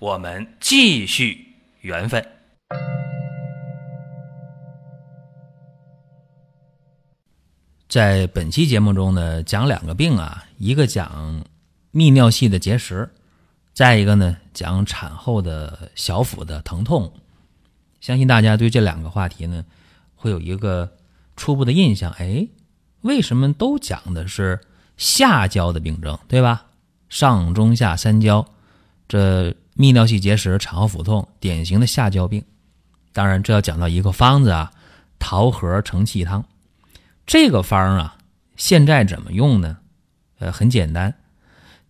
我们继续缘分。在本期节目中呢，讲两个病啊，一个讲泌尿系的结石，再一个呢讲产后的小腹的疼痛。相信大家对这两个话题呢，会有一个初步的印象。哎，为什么都讲的是下焦的病症，对吧？上中下三焦，这泌尿系结石、产后腹痛，典型的下焦病。当然，这要讲到一个方子啊，桃核承气汤。这个方啊，现在怎么用呢？呃，很简单，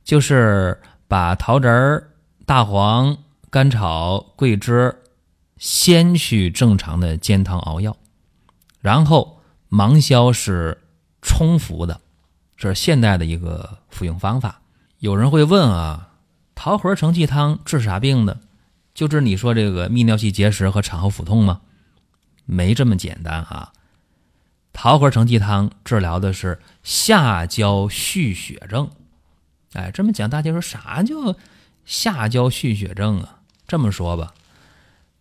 就是把桃仁、大黄、甘草、桂枝先去正常的煎汤熬药，然后芒硝是冲服的，这是现代的一个服用方法。有人会问啊，桃核承气汤治啥病的？就治你说这个泌尿系结石和产后腹痛吗？没这么简单啊。桃核承气汤治疗的是下焦蓄血症，哎，这么讲大家说啥叫下焦蓄血症啊？这么说吧，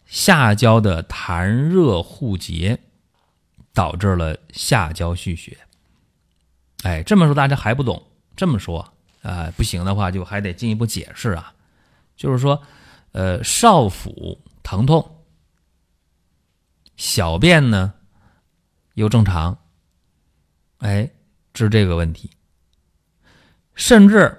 下焦的痰热互结导致了下焦蓄血。哎，这么说大家还不懂？这么说啊，不行的话就还得进一步解释啊，就是说，呃，少腹疼痛，小便呢？又正常，哎，治这个问题，甚至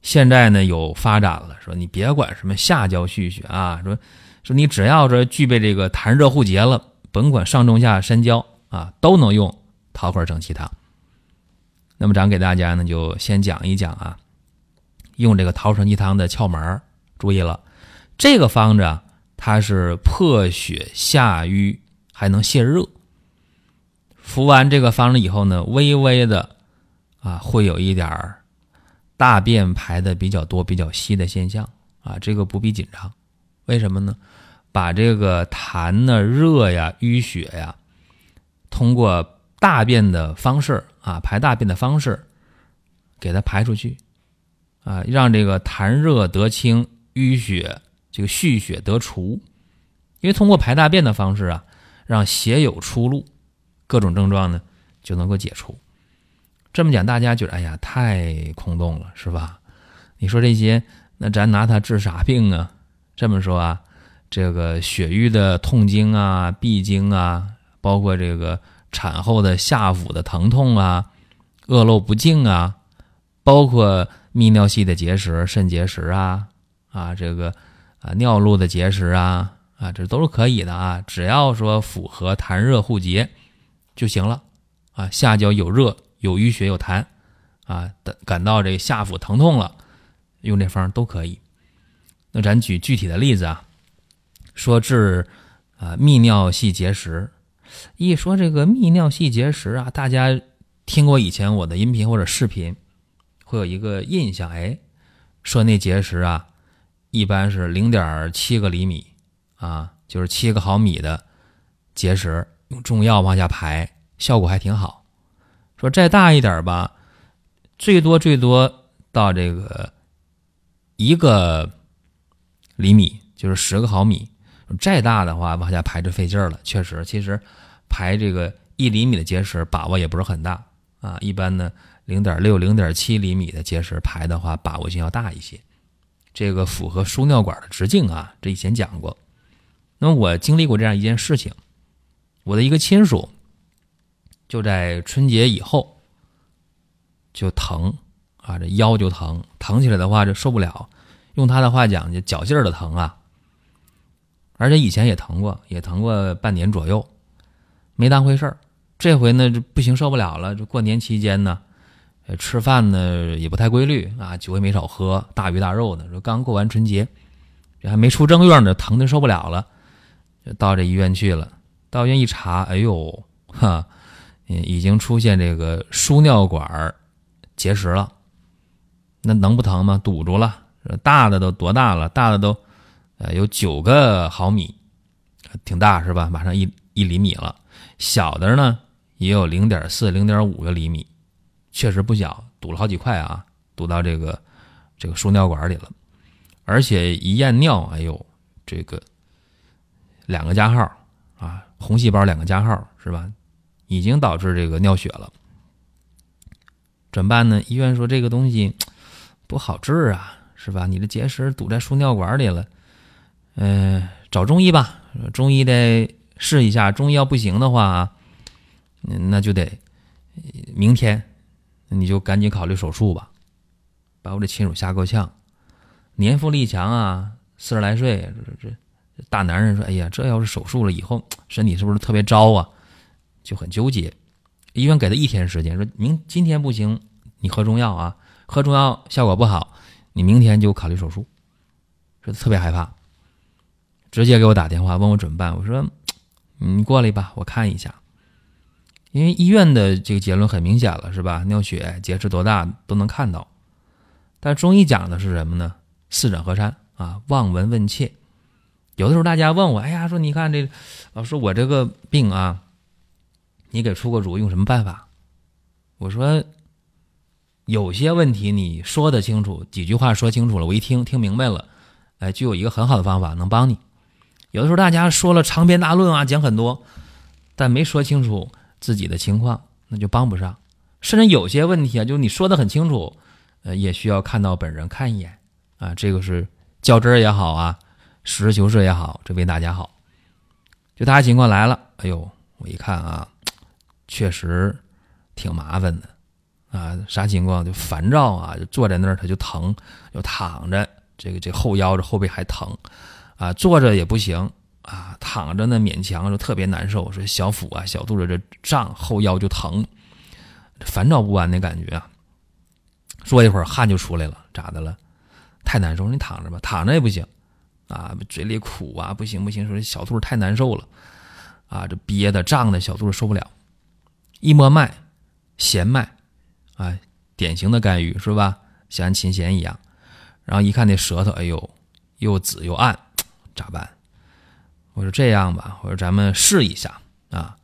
现在呢有发展了，说你别管什么下焦蓄血啊，说说你只要说具备这个痰热互结了，甭管上中下三焦啊，都能用桃核承气汤。那么咱给大家呢就先讲一讲啊，用这个桃核承气汤的窍门注意了，这个方子啊，它是破血下瘀，还能泻热。服完这个方子以后呢，微微的啊，会有一点儿大便排的比较多、比较稀的现象啊，这个不必紧张。为什么呢？把这个痰呢、热呀、淤血呀，通过大便的方式啊，排大便的方式给它排出去啊，让这个痰热得清，淤血这个蓄血得除。因为通过排大便的方式啊，让血有出路。各种症状呢就能够解除。这么讲，大家觉得哎呀太空洞了，是吧？你说这些，那咱拿它治啥病啊？这么说啊，这个血瘀的痛经啊、闭经啊，包括这个产后的下腹的疼痛啊、恶露不净啊，包括泌尿系的结石、肾结石啊啊，这个啊尿路的结石啊啊，这都是可以的啊，只要说符合痰热互结。就行了，啊，下焦有热有淤血有痰，啊，感感到这下腹疼痛了，用这方都可以。那咱举具体的例子啊，说治啊泌尿系结石，一说这个泌尿系结石啊，大家听过以前我的音频或者视频，会有一个印象，哎，说那结石啊，一般是零点七个厘米啊，就是七个毫米的结石。用中药往下排，效果还挺好。说再大一点吧，最多最多到这个一个厘米，就是十个毫米。再大的话，往下排就费劲儿了。确实，其实排这个一厘米的结石，把握也不是很大啊。一般呢，零点六、零点七厘米的结石排的话，把握性要大一些。这个符合输尿管的直径啊，这以前讲过。那么我经历过这样一件事情。我的一个亲属就在春节以后就疼啊，这腰就疼，疼起来的话就受不了。用他的话讲，就脚劲儿的疼啊。而且以前也疼过，也疼过半年左右，没当回事儿。这回呢，就不行，受不了了。这过年期间呢，吃饭呢也不太规律啊，酒也没少喝，大鱼大肉的。说刚过完春节，这还没出正月呢，疼的受不了了，就到这医院去了。到医院一查，哎呦，哈，已经出现这个输尿管结石了。那能不疼吗？堵住了，大的都多大了？大的都呃有九个毫米，挺大是吧？马上一一厘米了。小的呢也有零点四、零点五个厘米，确实不小，堵了好几块啊，堵到这个这个输尿管里了。而且一验尿，哎呦，这个两个加号啊，红细胞两个加号是吧？已经导致这个尿血了，怎么办呢？医院说这个东西不好治啊，是吧？你的结石堵在输尿管里了，嗯，找中医吧，中医得试一下。中医要不行的话，那就得明天你就赶紧考虑手术吧，把我这亲属吓够呛。年富力强啊，四十来岁，这这大男人说：“哎呀，这要是手术了以后，身体是不是特别糟啊？”就很纠结。医院给他一天时间，说明今天不行，你喝中药啊，喝中药效果不好，你明天就考虑手术。说特别害怕，直接给我打电话问我怎么办。我说：“你过来吧，我看一下。”因为医院的这个结论很明显了，是吧？尿血、结石多大都能看到。但中医讲的是什么呢？四诊合参啊，望闻问切。有的时候大家问我，哎呀，说你看这老师，我这个病啊，你给出个主意，用什么办法？我说有些问题你说得清楚，几句话说清楚了，我一听听明白了，哎，就有一个很好的方法能帮你。有的时候大家说了长篇大论啊，讲很多，但没说清楚自己的情况，那就帮不上。甚至有些问题啊，就是你说的很清楚，呃，也需要看到本人看一眼。啊，这个是较真儿也好啊，实事求是也好，这为大家好。就他情况来了，哎呦，我一看啊，确实挺麻烦的啊。啥情况？就烦躁啊，就坐在那儿他就疼，就躺着，这个这后腰这后背还疼啊，坐着也不行啊，躺着呢勉强就特别难受，说小腹啊、小肚子这胀，后腰就疼，烦躁不安的感觉啊。说一会儿汗就出来了，咋的了？太难受，你躺着吧，躺着也不行，啊，嘴里苦啊，不行不行，说小肚子太难受了，啊，这憋的胀的小肚子受不了，一摸脉，弦脉，啊，典型的肝郁是吧？像琴弦一样，然后一看那舌头，哎呦，又紫又暗，咋办？我说这样吧，我说咱们试一下啊，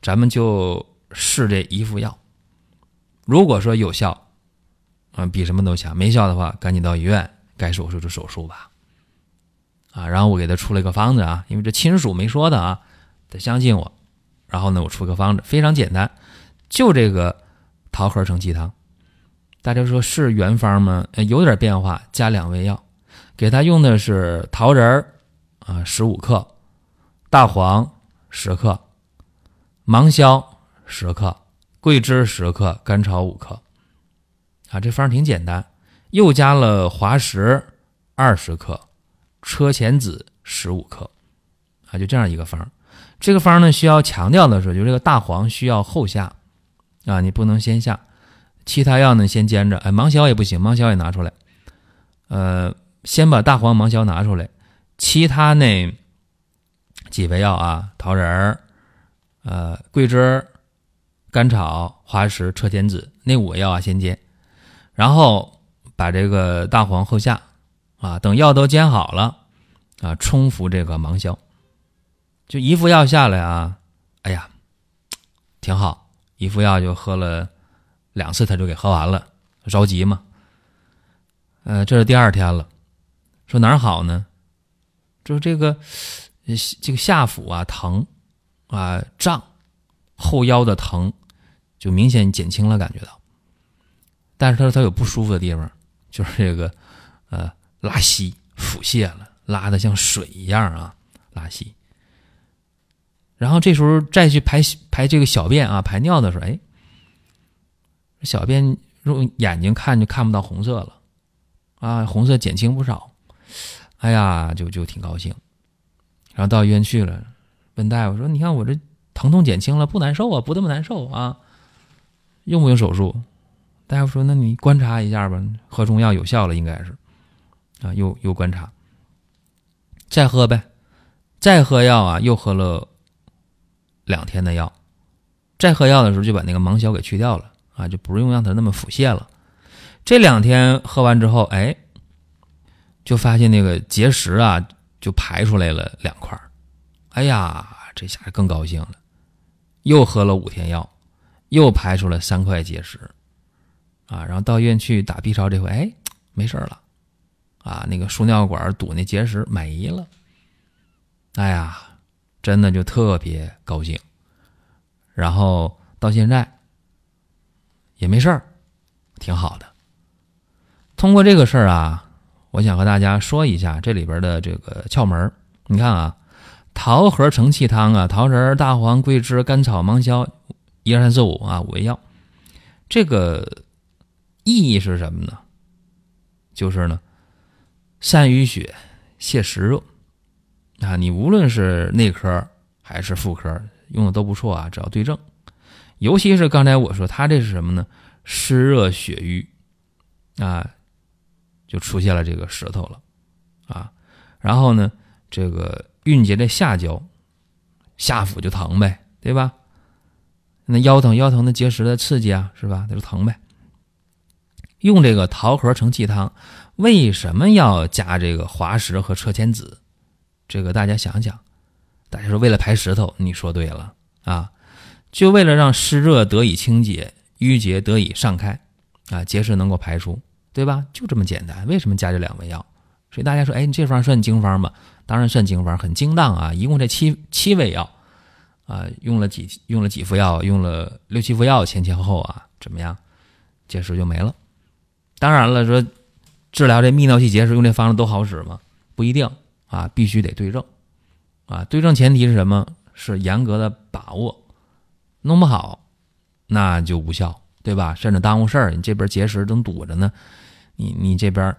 咱们就试这一副药，如果说有效，啊，比什么都强；没效的话，赶紧到医院。该手术就手术吧，啊，然后我给他出了一个方子啊，因为这亲属没说的啊，得相信我。然后呢，我出个方子，非常简单，就这个桃核承气汤。大家说是原方吗？有点变化，加两味药，给他用的是桃仁儿啊，十五克，大黄十克，芒硝十克，桂枝十克，甘草五克。啊，这方挺简单。又加了滑石二十克，车前子十五克，啊，就这样一个方。这个方呢，需要强调的是，就这个大黄需要后下，啊，你不能先下。其他药呢，先煎着。哎，芒硝也不行，芒硝也拿出来。呃，先把大黄、芒硝拿出来，其他那几味药啊，桃仁儿、呃，桂枝、甘草、滑石、车前子那五味药啊，先煎，然后。把这个大黄后下，啊，等药都煎好了，啊，冲服这个芒硝，就一副药下来啊，哎呀，挺好，一副药就喝了两次，他就给喝完了，着急嘛。呃，这是第二天了，说哪儿好呢？就是这个这个下腹啊疼啊胀，后腰的疼就明显减轻了，感觉到，但是他说他有不舒服的地方。就是这个，呃，拉稀腹泻了，拉的像水一样啊，拉稀。然后这时候再去排排这个小便啊，排尿的时候，哎，小便用眼睛看就看不到红色了，啊，红色减轻不少，哎呀，就就挺高兴。然后到医院去了，问大夫说：“你看我这疼痛减轻了，不难受啊，不那么难受啊，用不用手术？”大夫说：“那你观察一下吧，喝中药有效了，应该是，啊，又又观察，再喝呗，再喝药啊，又喝了两天的药，再喝药的时候就把那个芒硝给去掉了啊，就不用让它那么腹泻了。这两天喝完之后，哎，就发现那个结石啊，就排出来了两块哎呀，这下更高兴了，又喝了五天药，又排出了三块结石，啊，然后到医院去打 B 超，这回哎没事了，啊，那个输尿管堵那结石没了，哎呀，真的就特别高兴，然后到现在也没事儿，挺好的。通过这个事儿啊，我想和大家说一下这里边的这个窍门你看啊，桃核承气汤啊，桃仁、大黄、桂枝、甘草、芒硝，一二三四五啊，五味药。这个意义是什么呢？就是呢，散淤血、泻实热啊。你无论是内科还是妇科，用的都不错啊，只要对症。尤其是刚才我说，它这是什么呢？湿热血瘀啊。就出现了这个石头了，啊，然后呢，这个运结的下焦，下腹就疼呗，对吧？那腰疼腰疼的结石的刺激啊，是吧？那就疼呗。用这个桃核承气汤，为什么要加这个滑石和车前子？这个大家想想，大家说为了排石头，你说对了啊，就为了让湿热得以清洁，淤结得以散开，啊，结石能够排出。对吧？就这么简单。为什么加这两味药？所以大家说，哎，你这方算经方吗？当然算经方，很精当啊！一共这七七味药，啊，用了几用了几副药，用了六七副药，前前后后啊，怎么样？结石就没了。当然了，说治疗这泌尿系结石用这方子都好使吗？不一定啊，必须得对症啊。对症前提是什么？是严格的把握，弄不好那就无效。对吧？甚至耽误事儿，你这边结石正堵着呢，你你这边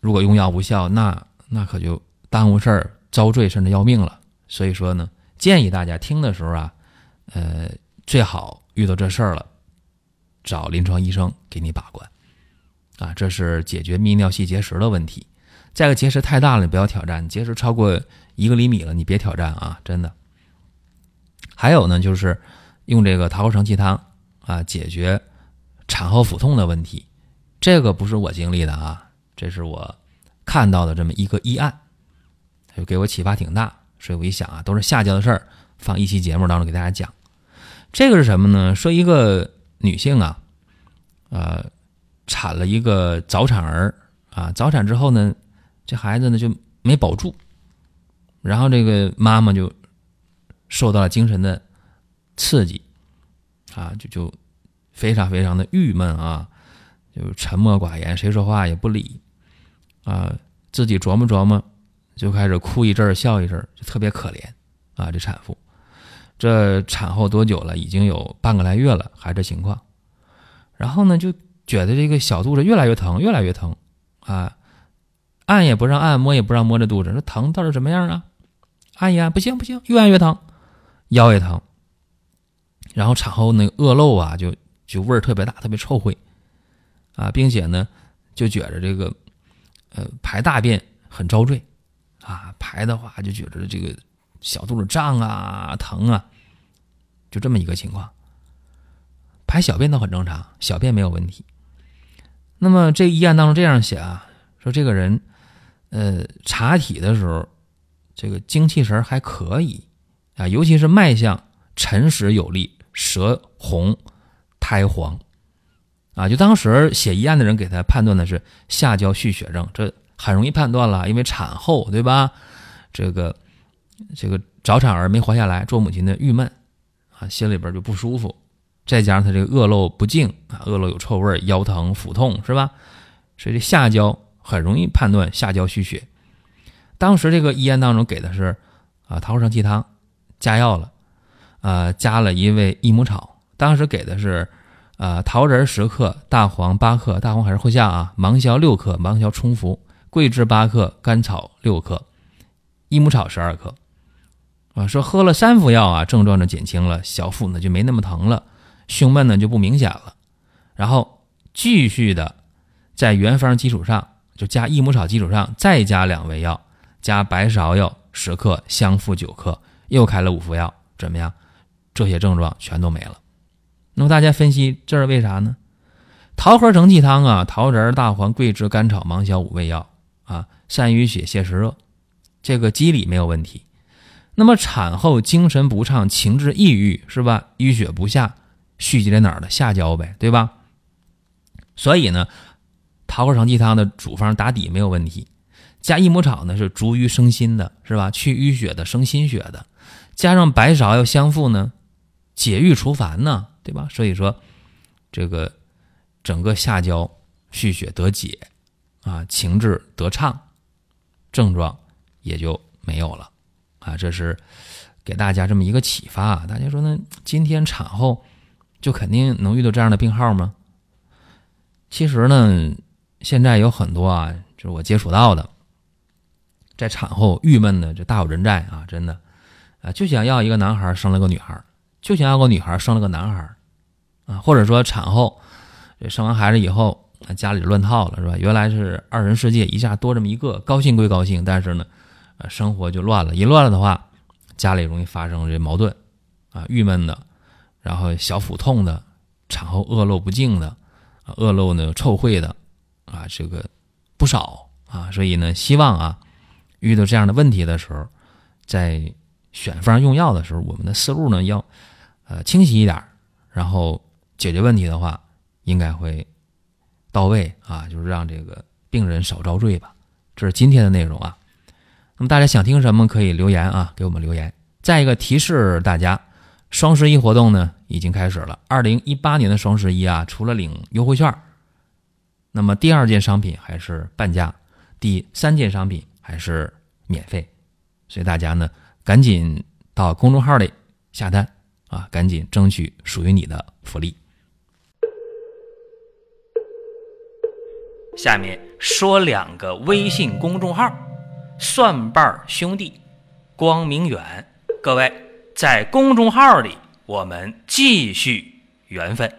如果用药无效，那那可就耽误事儿、遭罪，甚至要命了。所以说呢，建议大家听的时候啊，呃，最好遇到这事儿了，找临床医生给你把关啊。这是解决泌尿系结石的问题。再个结石太大了，你不要挑战；结石超过一个厘米了，你别挑战啊，真的。还有呢，就是用这个桃核承气汤。啊，解决产后腹痛的问题，这个不是我经历的啊，这是我看到的这么一个医案，就给我启发挺大，所以我一想啊，都是下焦的事儿，放一期节目当中给大家讲。这个是什么呢？说一个女性啊，呃，产了一个早产儿啊，早产之后呢，这孩子呢就没保住，然后这个妈妈就受到了精神的刺激。啊，就就非常非常的郁闷啊，就沉默寡言，谁说话也不理啊，自己琢磨琢磨，就开始哭一阵儿，笑一阵儿，就特别可怜啊。这产妇，这产后多久了？已经有半个来月了，还这情况。然后呢，就觉得这个小肚子越来越疼，越来越疼啊，按也不让按，摸也不让摸这肚子，这疼到底什么样啊？按一按，不行不行，越按越疼，腰也疼。然后产后那个恶露啊，就就味儿特别大，特别臭秽，啊，并且呢，就觉着这个，呃，排大便很遭罪，啊，排的话就觉着这个小肚子胀啊、疼啊，就这么一个情况。排小便都很正常，小便没有问题。那么这医案当中这样写啊，说这个人，呃，查体的时候，这个精气神还可以啊，尤其是脉象沉实有力。舌红，苔黄，啊，就当时写医案的人给他判断的是下焦蓄血症，这很容易判断了，因为产后对吧？这个这个早产儿没活下来，做母亲的郁闷啊，心里边就不舒服，再加上他这个恶露不净啊，恶露有臭味，腰疼腹痛是吧？所以这下焦很容易判断下焦蓄血。当时这个医案当中给的是啊桃核承气汤加药了。呃，加了一味益母草，当时给的是，呃，桃仁十克，大黄八克，大黄还是后下啊，芒硝六克，芒硝冲服，桂枝八克，甘草六克，益母草十二克，啊，说喝了三服药啊，症状就减轻了，小腹呢就没那么疼了，胸闷呢就不明显了，然后继续的在原方基础上，就加益母草基础上再加两味药，加白芍药十克，香附九克，又开了五服药，怎么样？这些症状全都没了。那么大家分析这是为啥呢？桃核承气汤啊，桃仁、大黄、桂枝、甘草、芒硝五味药啊，善于血泻湿热，这个机理没有问题。那么产后精神不畅、情志抑郁是吧？淤血不下，蓄积在哪儿呢？下焦呗，对吧？所以呢，桃核承气汤的主方打底没有问题。加益母草呢是逐瘀生新的，是吧？去淤血的，生新血的。加上白芍要相附呢，解郁除烦呢，对吧？所以说这个。整个下焦蓄血得解，啊，情志得畅，症状也就没有了，啊，这是给大家这么一个启发。啊大家说，呢今天产后就肯定能遇到这样的病号吗？其实呢，现在有很多啊，就是我接触到的，在产后郁闷的，就大有人在啊，真的啊，就想要一个男孩生了个女孩就想要个女孩生了个男孩啊，或者说产后。生完孩子以后，家里乱套了，是吧？原来是二人世界，一下多这么一个，高兴归高兴，但是呢，呃，生活就乱了。一乱了的话，家里容易发生这矛盾，啊，郁闷的，然后小腹痛的，产后恶露不净的，恶露呢臭秽的，啊，这个不少啊。所以呢，希望啊，遇到这样的问题的时候，在选方用药的时候，我们的思路呢要呃清晰一点，然后解决问题的话。应该会到位啊，就是让这个病人少遭罪吧。这是今天的内容啊。那么大家想听什么可以留言啊，给我们留言。再一个提示大家，双十一活动呢已经开始了。二零一八年的双十一啊，除了领优惠券，那么第二件商品还是半价，第三件商品还是免费。所以大家呢，赶紧到公众号里下单啊，赶紧争取属于你的福利。下面说两个微信公众号：蒜瓣兄弟、光明远。各位在公众号里，我们继续缘分。